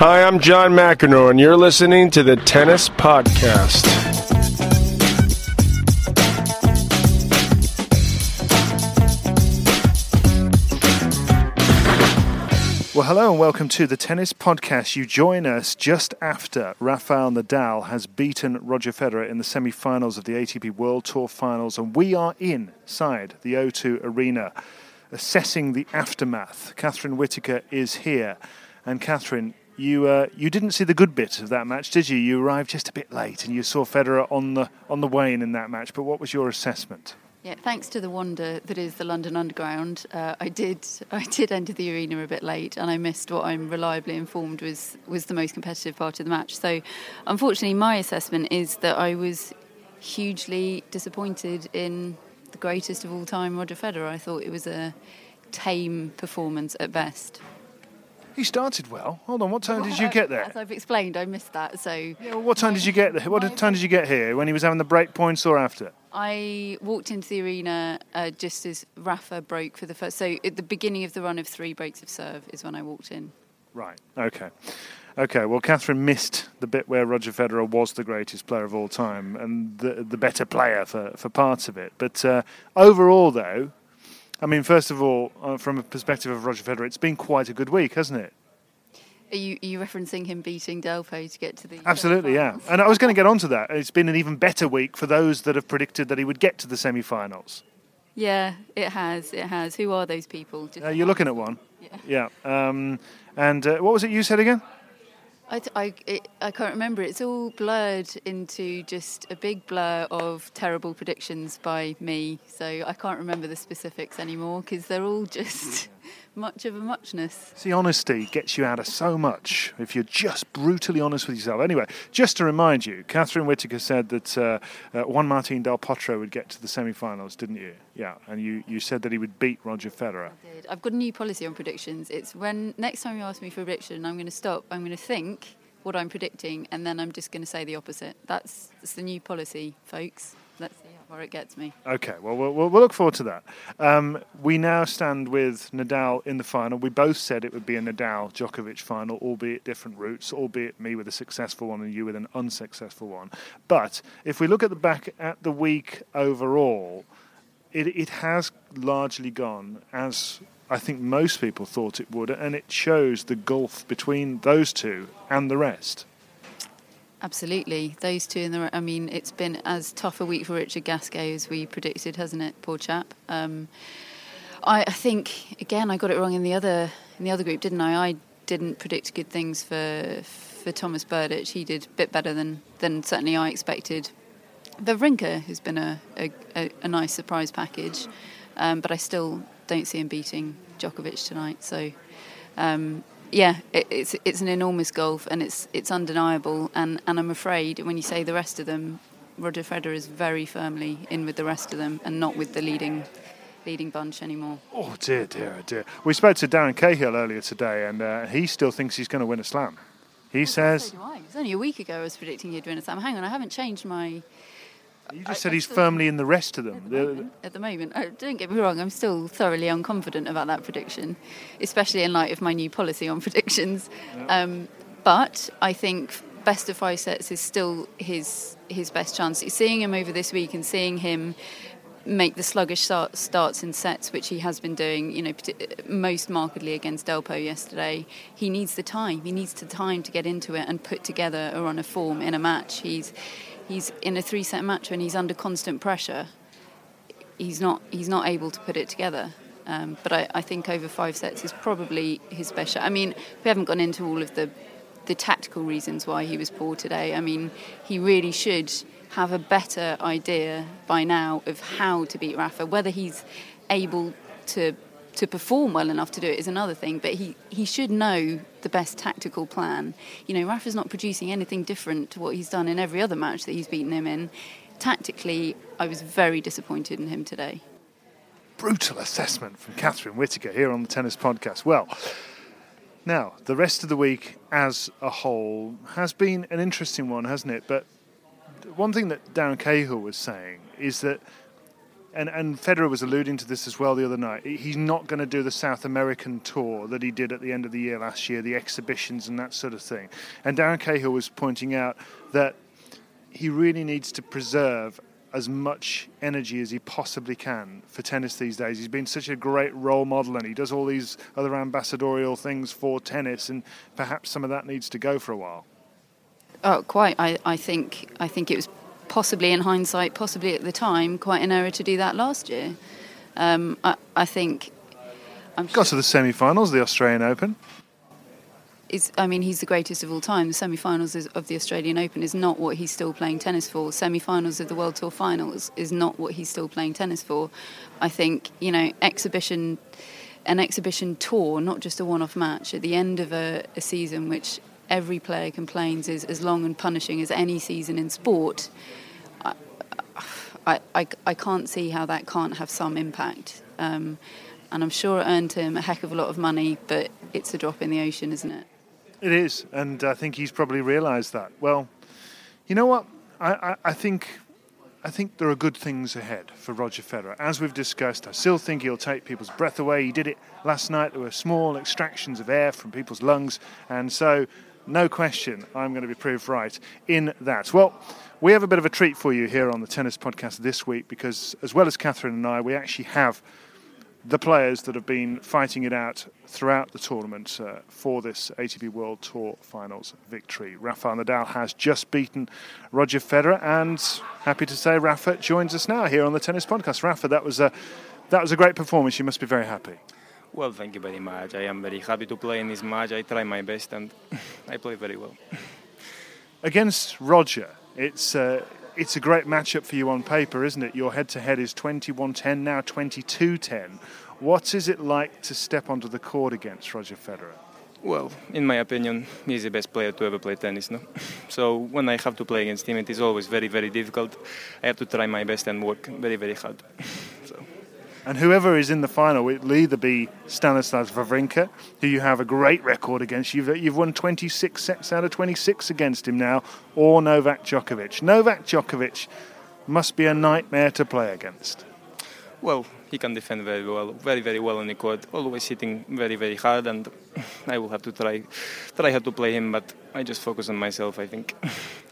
Hi, I'm John McEnroe, and you're listening to the Tennis Podcast. Well, hello and welcome to the Tennis Podcast. You join us just after Rafael Nadal has beaten Roger Federer in the semi finals of the ATP World Tour Finals, and we are inside the O2 Arena assessing the aftermath. Catherine Whitaker is here. And Catherine, you uh, you didn't see the good bit of that match, did you? You arrived just a bit late, and you saw Federer on the on the wane in that match. But what was your assessment? Yeah, thanks to the wonder that is the London Underground, uh, I did I did enter the arena a bit late, and I missed what I'm reliably informed was was the most competitive part of the match. So, unfortunately, my assessment is that I was hugely disappointed in the greatest of all time, Roger Federer. I thought it was a tame performance at best. He started well. Hold on, what time did you get there? As I've explained, I missed that. So, Yeah, well, what time did you get there? What time did you get here? When he was having the break points or after? I walked into the arena uh, just as Rafa broke for the first. So at the beginning of the run of three breaks of serve is when I walked in. Right. Okay. Okay. Well, Catherine missed the bit where Roger Federer was the greatest player of all time and the the better player for, for parts of it. But uh, overall, though, I mean, first of all, uh, from a perspective of Roger Federer, it's been quite a good week, hasn't it? Are you, are you referencing him beating Delpo to get to the? Absolutely, yeah. And I was going to get onto that. It's been an even better week for those that have predicted that he would get to the semi-finals. Yeah, it has. It has. Who are those people? Uh, you're looking at one. Yeah. Um, and uh, what was it you said again? I, I, it, I can't remember. It's all blurred into just a big blur of terrible predictions by me. So I can't remember the specifics anymore because they're all just much of a muchness. See, honesty gets you out of so much if you're just brutally honest with yourself. Anyway, just to remind you, Catherine Whitaker said that uh, uh, Juan Martin Del Potro would get to the semi-finals, didn't you? Yeah, and you, you said that he would beat Roger Federer. I did. I've got a new policy on predictions. It's when next time you ask me for a prediction, I'm going to stop. I'm going to think what I'm predicting, and then I'm just going to say the opposite. That's, that's the new policy, folks. Far it gets me. Okay, well, we'll, we'll we'll look forward to that. Um, we now stand with Nadal in the final. We both said it would be a Nadal Djokovic final, albeit different routes, albeit me with a successful one and you with an unsuccessful one. But if we look at the back at the week overall, it, it has largely gone as I think most people thought it would, and it shows the gulf between those two and the rest. Absolutely, those two in the. I mean, it's been as tough a week for Richard Gasquet as we predicted, hasn't it? Poor chap. Um, I, I think again, I got it wrong in the other in the other group, didn't I? I didn't predict good things for for Tomas Berdych. He did a bit better than than certainly I expected. Wawrinka has been a, a, a, a nice surprise package, um, but I still don't see him beating Djokovic tonight. So. Um, yeah, it, it's it's an enormous gulf, and it's it's undeniable. And, and I'm afraid when you say the rest of them, Roger Federer is very firmly in with the rest of them, and not with the leading leading bunch anymore. Oh dear, dear, oh dear. We spoke to Darren Cahill earlier today, and uh, he still thinks he's going to win a slam. He says So do I. It was only a week ago I was predicting you'd win a slam. Hang on, I haven't changed my. You just I- said he's firmly in the rest of them. At the, moment, at the moment, oh, don't get me wrong, I'm still thoroughly unconfident about that prediction, especially in light of my new policy on predictions. Um, but I think best of five sets is still his his best chance. Seeing him over this week and seeing him make the sluggish start, starts in sets, which he has been doing, you know, most markedly against Delpo yesterday. He needs the time. He needs the time to get into it and put together a run of form in a match. He's he's in a three-set match when he's under constant pressure. He's not he's not able to put it together. Um, but I, I, think over five sets is probably his special. I mean, we haven't gone into all of the the tactical reasons why he was poor today. I mean, he really should have a better idea by now of how to beat Rafa. Whether he's able to to perform well enough to do it is another thing, but he, he should know the best tactical plan. You know, Rafa's not producing anything different to what he's done in every other match that he's beaten him in. Tactically, I was very disappointed in him today. Brutal assessment from Catherine Whitaker here on the Tennis Podcast. Well, now, the rest of the week as a whole has been an interesting one, hasn't it? But one thing that Darren Cahill was saying is that and, and Federer was alluding to this as well the other night. He's not going to do the South American tour that he did at the end of the year last year, the exhibitions and that sort of thing. And Darren Cahill was pointing out that he really needs to preserve as much energy as he possibly can for tennis these days. He's been such a great role model and he does all these other ambassadorial things for tennis, and perhaps some of that needs to go for a while. Oh, quite. I, I think I think it was possibly in hindsight, possibly at the time, quite an error to do that last year. Um, I, I, think. I'm Got to the semi-finals, the Australian Open. Is, I mean, he's the greatest of all time. The semi-finals of the Australian Open is not what he's still playing tennis for. Semi-finals of the World Tour Finals is not what he's still playing tennis for. I think you know exhibition, an exhibition tour, not just a one-off match at the end of a, a season, which every player complains is as long and punishing as any season in sport. I, I, I can't see how that can't have some impact. Um, and I'm sure it earned him a heck of a lot of money, but it's a drop in the ocean, isn't it? It is, and I think he's probably realised that. Well, you know what? I, I, I, think I think there are good things ahead for Roger Federer. As we've discussed, I still think he'll take people's breath away. He did it last night. There were small extractions of air from people's lungs, and so no question I'm going to be proved right in that. Well, we have a bit of a treat for you here on the Tennis Podcast this week because, as well as Catherine and I, we actually have the players that have been fighting it out throughout the tournament uh, for this ATP World Tour Finals victory. Rafael Nadal has just beaten Roger Federer, and happy to say Rafa joins us now here on the Tennis Podcast. Rafa, that was a that was a great performance. You must be very happy. Well, thank you very much. I am very happy to play in this match. I try my best and I play very well. Against Roger, it's uh, it's a great matchup for you on paper, isn't it? Your head-to-head is 21-10 now 22-10. What is it like to step onto the court against Roger Federer? Well, in my opinion, he's the best player to ever play tennis. No? So when I have to play against him, it is always very, very difficult. I have to try my best and work very, very hard. So. And whoever is in the final, it will either be Stanislas Wawrinka, who you have a great record against. You've, you've won 26 sets out of 26 against him now, or Novak Djokovic. Novak Djokovic must be a nightmare to play against. Well, he can defend very well, very, very well on the court, always hitting very, very hard, and I will have to try, try how to play him, but I just focus on myself, I think.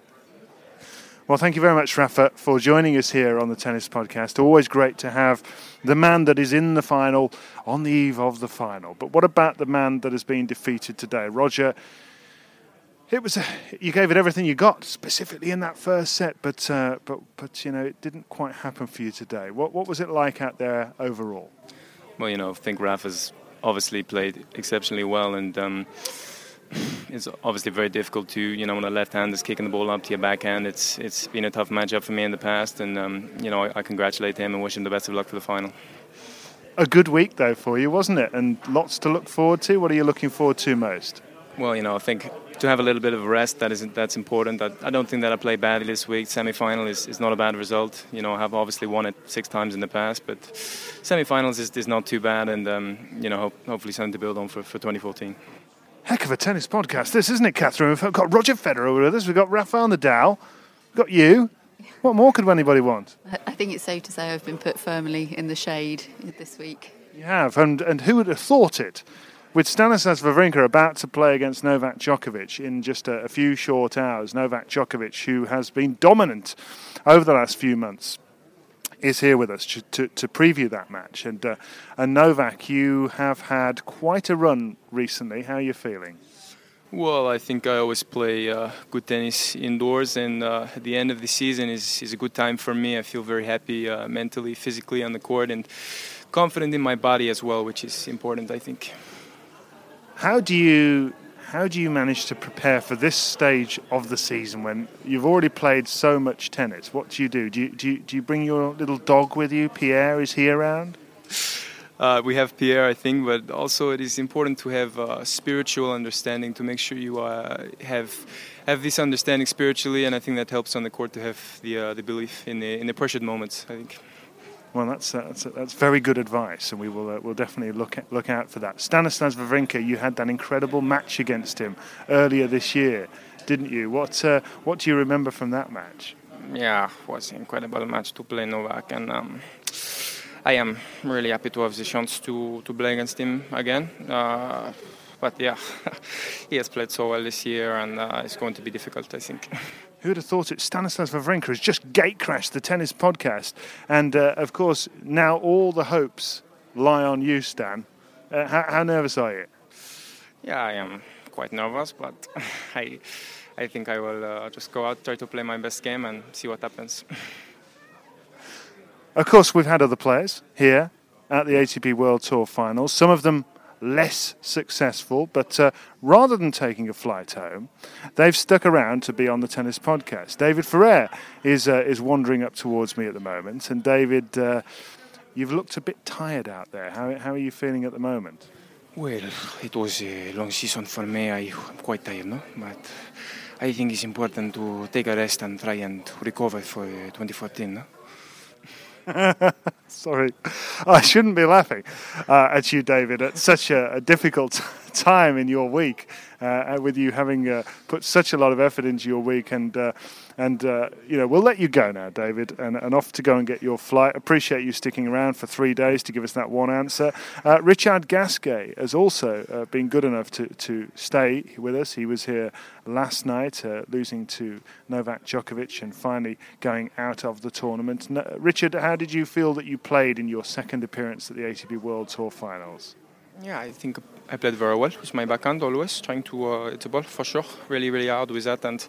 Well, thank you very much, Rafa, for joining us here on the Tennis Podcast. Always great to have the man that is in the final on the eve of the final. But what about the man that has been defeated today? Roger, it was a, you gave it everything you got, specifically in that first set, but uh, but but you know it didn't quite happen for you today. What what was it like out there overall? Well, you know, I think Rafa's obviously played exceptionally well, and um, it's obviously very difficult to, you know, when a left hand is kicking the ball up to your backhand. It's it's been a tough matchup for me in the past, and um, you know, I, I, congratulate him and wish him the best of luck for the final. A good week though for you, wasn't it? And lots to look forward to. What are you looking forward to most? Well, you know, I think to have a little bit of rest that is that's important. I, I don't think that I played badly this week. Semi-final is, is not a bad result. You know, I have obviously won it six times in the past, but semi-finals is, is not too bad, and um, you know, hopefully something to build on for, for 2014. Heck of a tennis podcast, this isn't it, Catherine? We've got Roger Federer with us. We've got Rafael Nadal. We've got you. What more could anybody want? I think it's safe to say I've been put firmly in the shade this week. You have, and and who would have thought it? With Stanislas Wawrinka about to play against Novak Djokovic in just a, a few short hours, Novak Djokovic, who has been dominant over the last few months, is here with us to, to, to preview that match. And, uh, and Novak, you have had quite a run recently. How are you feeling? Well, I think I always play uh, good tennis indoors, and uh, at the end of the season is, is a good time for me. I feel very happy uh, mentally, physically on the court, and confident in my body as well, which is important, I think. How do you how do you manage to prepare for this stage of the season when you've already played so much tennis? What do you do? Do you do you, do you bring your little dog with you? Pierre is he around? Uh, we have Pierre, I think, but also it is important to have spiritual understanding to make sure you uh, have have this understanding spiritually, and I think that helps on the court to have the uh, the belief in the in the pressured moments. I think. Well, that's uh, that's, that's very good advice, and we will uh, we'll definitely look at, look out for that. Stanislas Wawrinka, you had that incredible match against him earlier this year, didn't you? What uh, what do you remember from that match? Yeah, it was an incredible match to play Novak, and um, I am really happy to have the chance to to play against him again. Uh, but yeah, he has played so well this year, and uh, it's going to be difficult, I think. Who would have thought it? Stanislas Wawrinka has just gate crashed the tennis podcast. And uh, of course, now all the hopes lie on you, Stan. Uh, how, how, nervous are you? Yeah, I am quite nervous, but I, I think I will uh, just go out, try to play my best game, and see what happens. of course, we've had other players here at the ATP World Tour Finals. Some of them less successful, but uh, rather than taking a flight home, they've stuck around to be on the tennis podcast. David Ferrer is uh, is wandering up towards me at the moment, and David, uh, you've looked a bit tired out there. How how are you feeling at the moment? Well, it was a long season for me. I'm quite tired, no, but. I think it's important to take a rest and try and recover for 2014. No? Sorry, I shouldn't be laughing uh, at you, David, at such a, a difficult time in your week, uh, with you having uh, put such a lot of effort into your week. And, uh, and uh, you know, we'll let you go now, David, and, and off to go and get your flight. Appreciate you sticking around for three days to give us that one answer. Uh, Richard Gasquet has also been good enough to, to stay with us. He was here last night, losing to Novak Djokovic and finally going out of the tournament. Richard, how did you feel that you played in your second appearance at the ATP World Tour Finals? Yeah, I think I played very well with my backhand always, trying to uh, hit the ball for sure. Really, really hard with that, and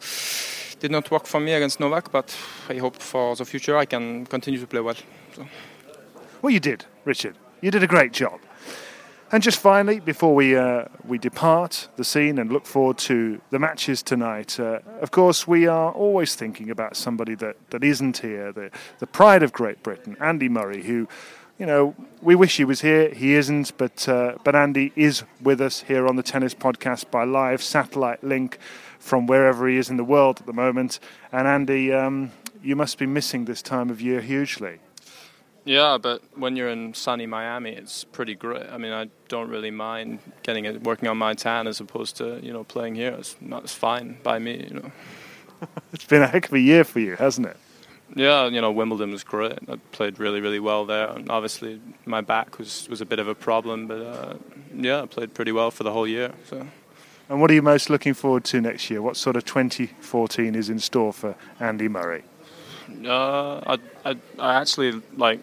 did not work for me against Novak. But I hope for the future I can continue to play well. So. Well, you did, Richard. You did a great job. And just finally, before we uh, we depart the scene and look forward to the matches tonight, uh, of course, we are always thinking about somebody that, that isn't here, the, the pride of Great Britain, Andy Murray, who you know, we wish he was here. He isn't, but uh, but Andy is with us here on the Tennis Podcast by live satellite link from wherever he is in the world at the moment. And Andy, um, you must be missing this time of year hugely. Yeah, but when you're in sunny Miami, it's pretty great. I mean, I don't really mind getting it, working on my tan as opposed to you know playing here. It's, not, it's fine by me. You know, it's been a heck of a year for you, hasn't it? Yeah, you know, Wimbledon was great. I played really, really well there. And obviously, my back was, was a bit of a problem, but uh, yeah, I played pretty well for the whole year. So. And what are you most looking forward to next year? What sort of 2014 is in store for Andy Murray? Uh, I, I, I actually like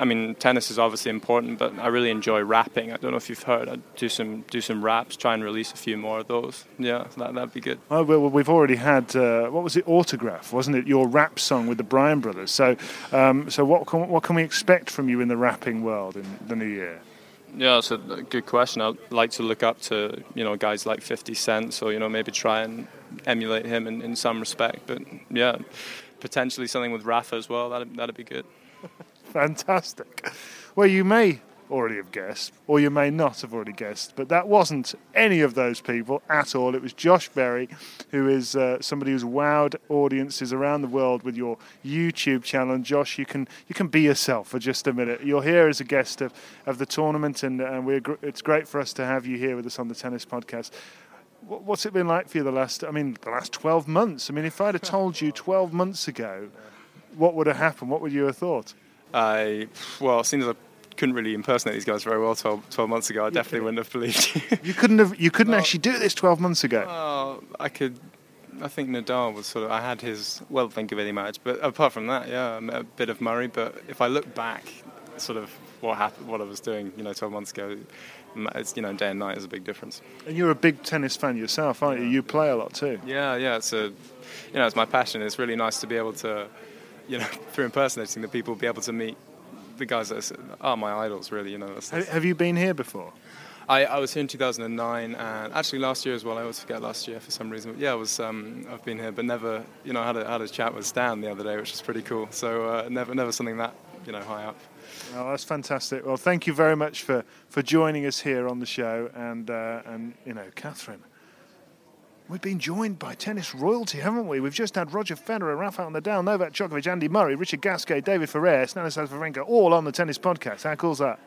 I mean, tennis is obviously important, but I really enjoy rapping. I don't know if you've heard. I do some do some raps, try and release a few more of those. Yeah, that that'd be good. Well, we've already had uh, what was it, autograph, wasn't it? Your rap song with the Bryan brothers. So, um, so what can, what can we expect from you in the rapping world in the new year? Yeah, it's a good question. I'd like to look up to you know guys like 50 Cent, so you know maybe try and emulate him in, in some respect. But yeah, potentially something with Rafa as well. That'd that'd be good. Fantastic. Well, you may already have guessed, or you may not have already guessed, but that wasn't any of those people at all. It was Josh Berry, who is uh, somebody who's wowed audiences around the world with your YouTube channel. And Josh, you can you can be yourself for just a minute. You're here as a guest of, of the tournament, and, and we're gr- it's great for us to have you here with us on the Tennis Podcast. What's it been like for you the last? I mean, the last 12 months. I mean, if I'd have told you 12 months ago, what would have happened? What would you have thought? I well, seeing as I couldn't really impersonate these guys very well 12, 12 months ago, I definitely wouldn't have believed you. you couldn't have. You couldn't actually do this twelve months ago. Well, I could. I think Nadal was sort of. I had his well think of any match, but apart from that, yeah, a bit of Murray. But if I look back, sort of what happened, what I was doing, you know, 12 months ago, it's you know day and night is a big difference. And you're a big tennis fan yourself, aren't you? You play a lot too. Yeah, yeah. It's a, you know, it's my passion. It's really nice to be able to you know, through impersonating the people, be able to meet the guys that are my idols, really. You know. That's, that's Have you been here before? I, I was here in 2009 and actually last year as well. I always forget last year for some reason. But yeah, I was. Um, I've been here, but never. You know, had a had a chat with Stan the other day, which was pretty cool. So uh, never never something that you know high up. Oh, that's fantastic. Well, thank you very much for, for joining us here on the show. And, uh, and you know, Catherine, we've been joined by tennis royalty, haven't we? We've just had Roger Federer, Rafael Nadal, Novak Djokovic, Andy Murray, Richard Gasquet, David Ferrer, Stanislav Wawrinka, all on the tennis podcast. How cool's that?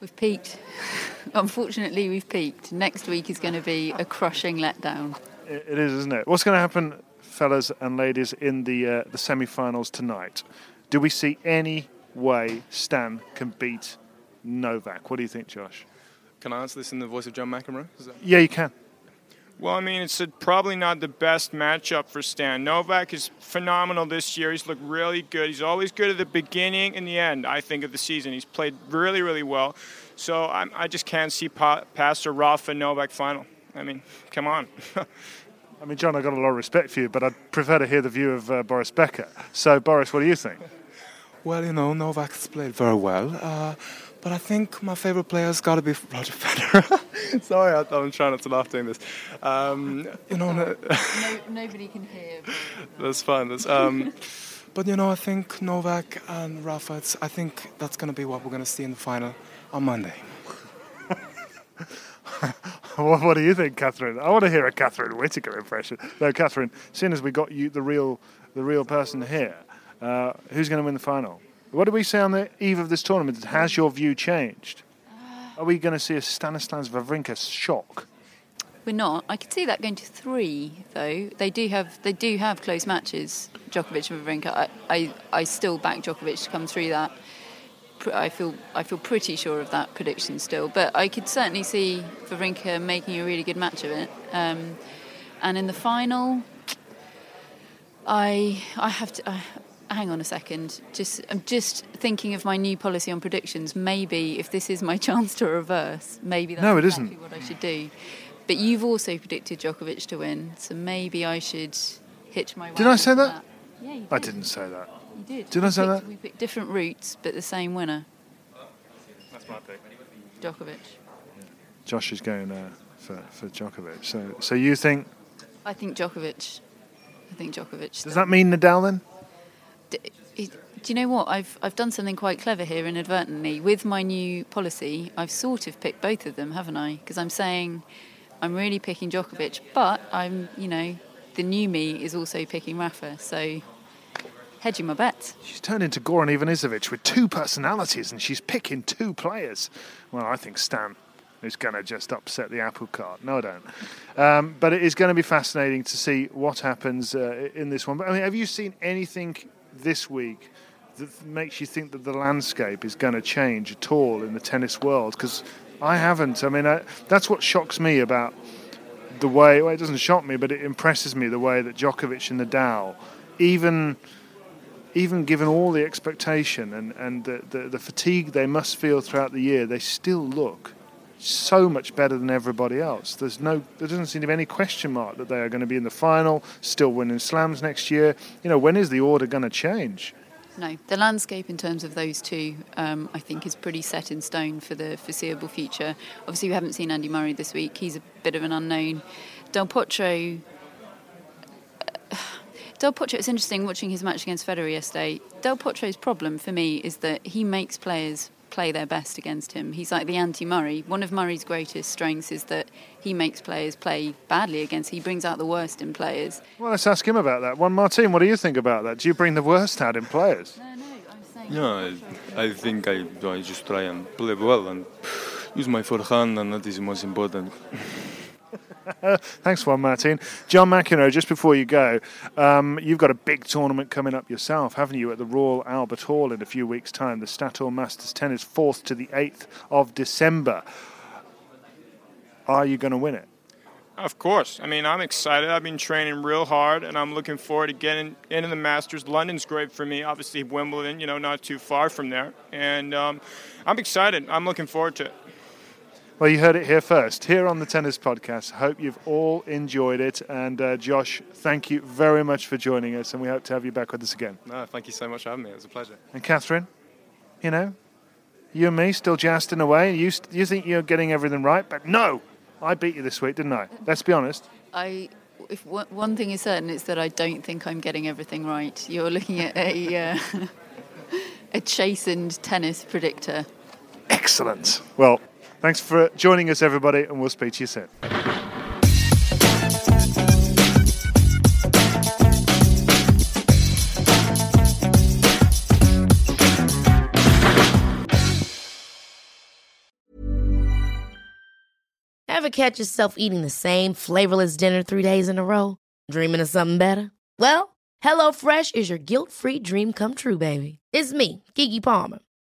We've peaked. Unfortunately, we've peaked. Next week is going to be a crushing letdown. It, it is, isn't it? What's going to happen, fellas and ladies, in the uh, the semi-finals tonight? Do we see any way Stan can beat Novak? What do you think, Josh? Can I answer this in the voice of John McEnroe? That- Yeah, you can. Well, I mean, it's a, probably not the best matchup for Stan. Novak is phenomenal this year. He's looked really good. He's always good at the beginning and the end, I think, of the season. He's played really, really well. So I'm, I just can't see pa- past a Rafa Novak final. I mean, come on. I mean, John, I've got a lot of respect for you, but I'd prefer to hear the view of uh, Boris Becker. So, Boris, what do you think? Well, you know, Novak's played very well, uh, but I think my favorite player's got to be Roger Federer. Sorry, I, I'm trying not to laugh doing this. Um, you know, no- No, nobody can hear. that's fine. That's, um, but you know, I think Novak and Rafa. It's, I think that's going to be what we're going to see in the final on Monday. what, what do you think, Catherine? I want to hear a Catherine Whitaker impression. No, Catherine, seeing as we got you the real, the real person here, uh, who's going to win the final? What do we say on the eve of this tournament? Has your view changed? Are we going to see a Stanislav Wawrinka shock? We're not. I could see that going to three, though. They do have they do have close matches. Djokovic and Wawrinka. I, I, I still back Djokovic to come through that. I feel I feel pretty sure of that prediction still. But I could certainly see Wawrinka making a really good match of it. Um, and in the final, I I have to. Hang on a second. Just I'm just thinking of my new policy on predictions. Maybe if this is my chance to reverse, maybe that's No, it exactly isn't. what I should do. But you've also predicted Djokovic to win, so maybe I should hitch my. Did I say to that? Yeah, you did. I didn't say that. You did. Did We I say picked- that? We picked different routes, but the same winner, that's my pick. Djokovic. Josh is going uh, for, for Djokovic. So, so you think, I think Djokovic. I think Djokovic. does that mean Nadal then? Do you know what? I've I've done something quite clever here inadvertently with my new policy. I've sort of picked both of them, haven't I? Because I'm saying I'm really picking Djokovic, but I'm you know the new me is also picking Rafa. So hedging my bets. She's turned into Goran Ivanisevic with two personalities and she's picking two players. Well, I think Stan is going to just upset the apple cart. No, I don't. Um, but it is going to be fascinating to see what happens uh, in this one. But I mean, have you seen anything this week that makes you think that the landscape is going to change at all in the tennis world? Because I haven't. I mean, I, that's what shocks me about the way. Well, it doesn't shock me, but it impresses me the way that Djokovic and Nadal, even even given all the expectation and, and the, the, the fatigue they must feel throughout the year, they still look so much better than everybody else. There's no, there doesn't seem to be any question mark that they are going to be in the final, still winning slams next year. You know, when is the order going to change? No, the landscape in terms of those two, um, I think, is pretty set in stone for the foreseeable future. Obviously, we haven't seen Andy Murray this week; he's a bit of an unknown. Del Potro. Del Potro, it's interesting watching his match against Federer yesterday. Del Potro's problem for me is that he makes players play their best against him. He's like the anti Murray. Juan of Murray's greatest strengths is that he makes players play badly against. He brings out the worst in players. Well, let's ask him about that. One, Martin, what do you think about that? Do you bring the worst out in players? No, no, I'm saying. No, I, I think I, I just try and play well and use my forehand, and that is the most important. Thanks, Juan Martin. John McEnroe, just before you go, um, you've got a big tournament coming up yourself, haven't you, at the Royal Albert Hall in a few weeks' time, the Statoil Masters Tennis, 4th to the 8th of December. Are you going to win it? Of course. I mean, I'm excited. I've been training real hard, and I'm looking forward to getting into the Masters. London's great for me. Obviously, Wimbledon, you know, not too far from there. And um, I'm excited. I'm looking forward to it. Well, you heard it here first, here on the Tennis Podcast. Hope you've all enjoyed it. And uh, Josh, thank you very much for joining us, and we hope to have you back with us again. No, thank you so much for having me. It was a pleasure. And Catherine, you know, You and me still jousting away. You, st- you think you're getting everything right, but no, I beat you this week, didn't I? Let's be honest. I, if one, one thing is certain, it's that I don't think I'm getting everything right. You're looking at a uh, a chastened tennis predictor. Excellent. Well, thanks for joining us, everybody, and we'll speak to you soon. Ever catch yourself eating the same flavorless dinner three days in a row? Dreaming of something better? Well, HelloFresh is your guilt-free dream come true, baby. It's me, Keke Palmer.